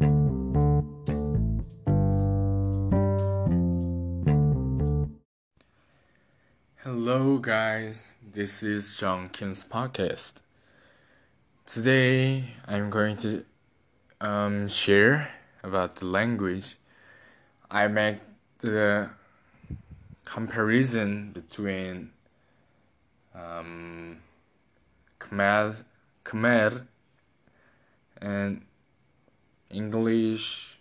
Hello, guys. This is John Kim's podcast. Today, I'm going to um, share about the language. I make the comparison between um, Khmer, Khmer and English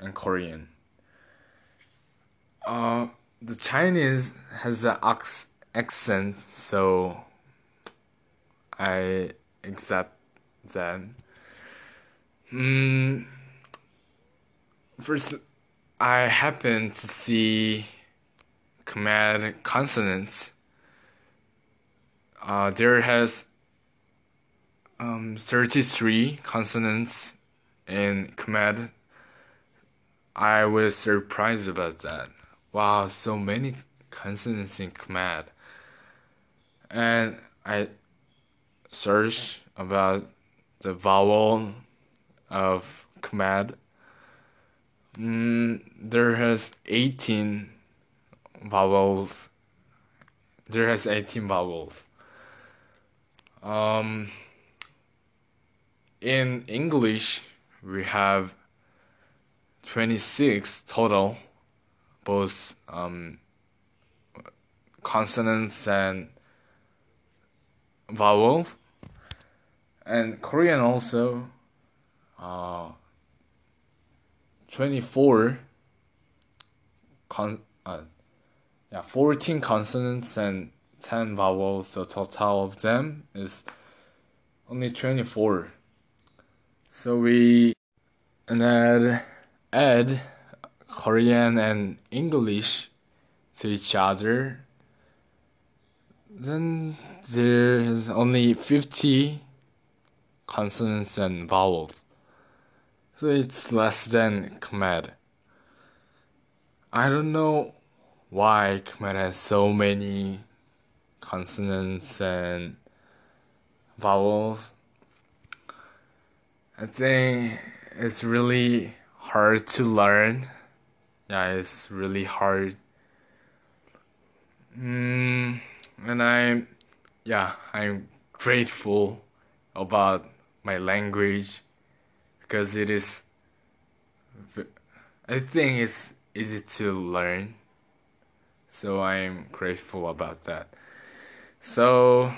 and Korean. Uh, the Chinese has an accent, so I accept that. Mm, first, I happen to see Khmer consonants. Uh, there has um, 33 consonants in Khmer. I was surprised about that. Wow, so many consonants in Khmer. And I searched about the vowel of Khmer. Mm, there has 18 vowels. There has 18 vowels. Um, in English, we have 26 total both um, consonants and vowels. And Korean also uh, 24 con uh, yeah 14 consonants and 10 vowels the total of them is only 24 so we add add Korean and English to each other, then there's only 50 consonants and vowels. So it's less than Khmer. I don't know why Khmer has so many consonants and vowels. I think it's really hard to learn yeah, it's really hard. Mm, and I'm, yeah, I'm grateful about my language because it is, I think it's easy to learn. So I'm grateful about that. So,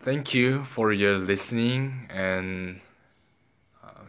thank you for your listening and